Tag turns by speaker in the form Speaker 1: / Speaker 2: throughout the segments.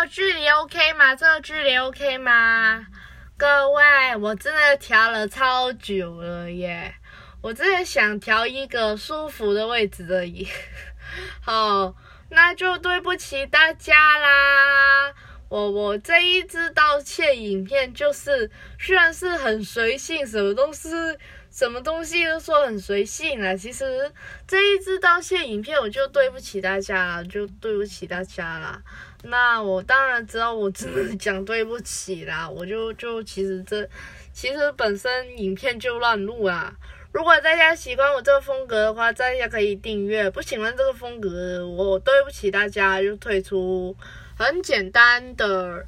Speaker 1: 个距离 OK 吗？这个距离 OK 吗？各位，我真的调了超久了耶！我真的想调一个舒服的位置而已。好，那就对不起大家啦。我我这一支道歉影片就是虽然是很随性，什么东西什么东西都说很随性啊。其实这一支道歉影片我就对不起大家了，就对不起大家啦。那我当然知道我只能讲对不起啦。我就就其实这其实本身影片就乱录啊。如果大家喜欢我这个风格的话，大家可以订阅；不喜欢这个风格，我对不起大家，就退出。很简单的，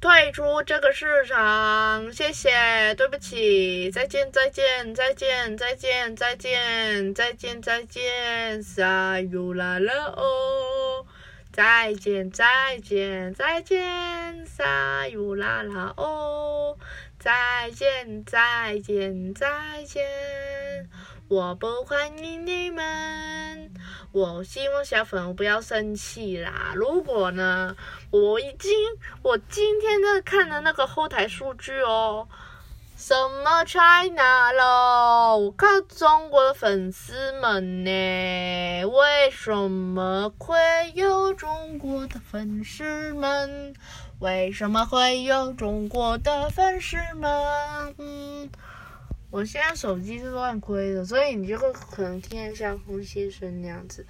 Speaker 1: 退出这个市场，谢谢，对不起，再见，再见，再见，再见，再见，再见，再见，撒尤啦啦哦，再见，再见，再见，撒尤啦啦哦，再见，再见，再见，我不欢迎你们。我希望小粉不要生气啦。如果呢，我已经我今天在看的那个后台数据哦，什么 China 咯？我看中国的粉丝们呢？为什么会有中国的粉丝们？为什么会有中国的粉丝们？我现在手机是乱亏的，所以你就会可能听得像呼吸声那样子。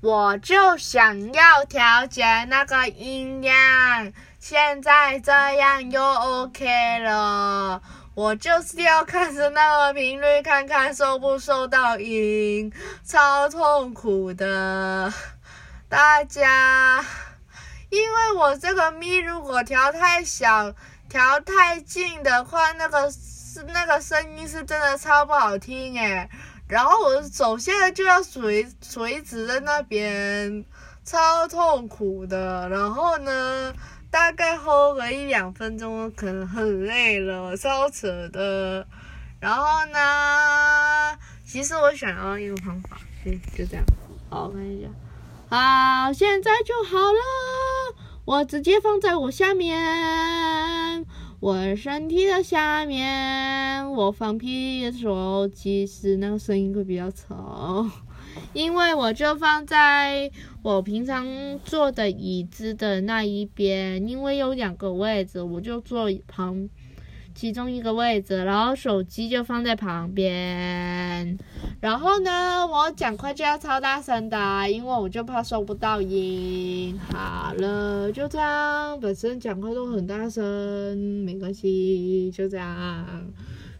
Speaker 1: 我就想要调节那个音量，现在这样又 OK 了。我就是要看着那个频率，看看收不收到音，超痛苦的。大家，因为我这个咪如果调太小、调太近的话，那个。是那个声音是真的超不好听诶，然后我的手现在就要垂垂直在那边，超痛苦的。然后呢，大概吼个一两分钟，可能很累了，超扯的。然后呢，其实我想要一个方法，嗯，就这样。好，看一下，好，现在就好了。我直接放在我下面。我身体的下面，我放屁的时候，其实那个声音会比较吵，因为我就放在我平常坐的椅子的那一边，因为有两个位置，我就坐旁。其中一个位置，然后手机就放在旁边。然后呢，我讲话就要超大声的，因为我就怕收不到音。好了，就这样。本身讲话都很大声，没关系，就这样。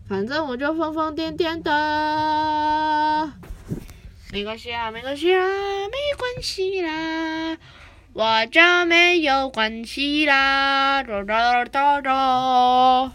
Speaker 1: 反正我就疯疯癫癫的，没关系啊，没关系啊，没关系啦，我就没有关系啦，哒哒哒哒。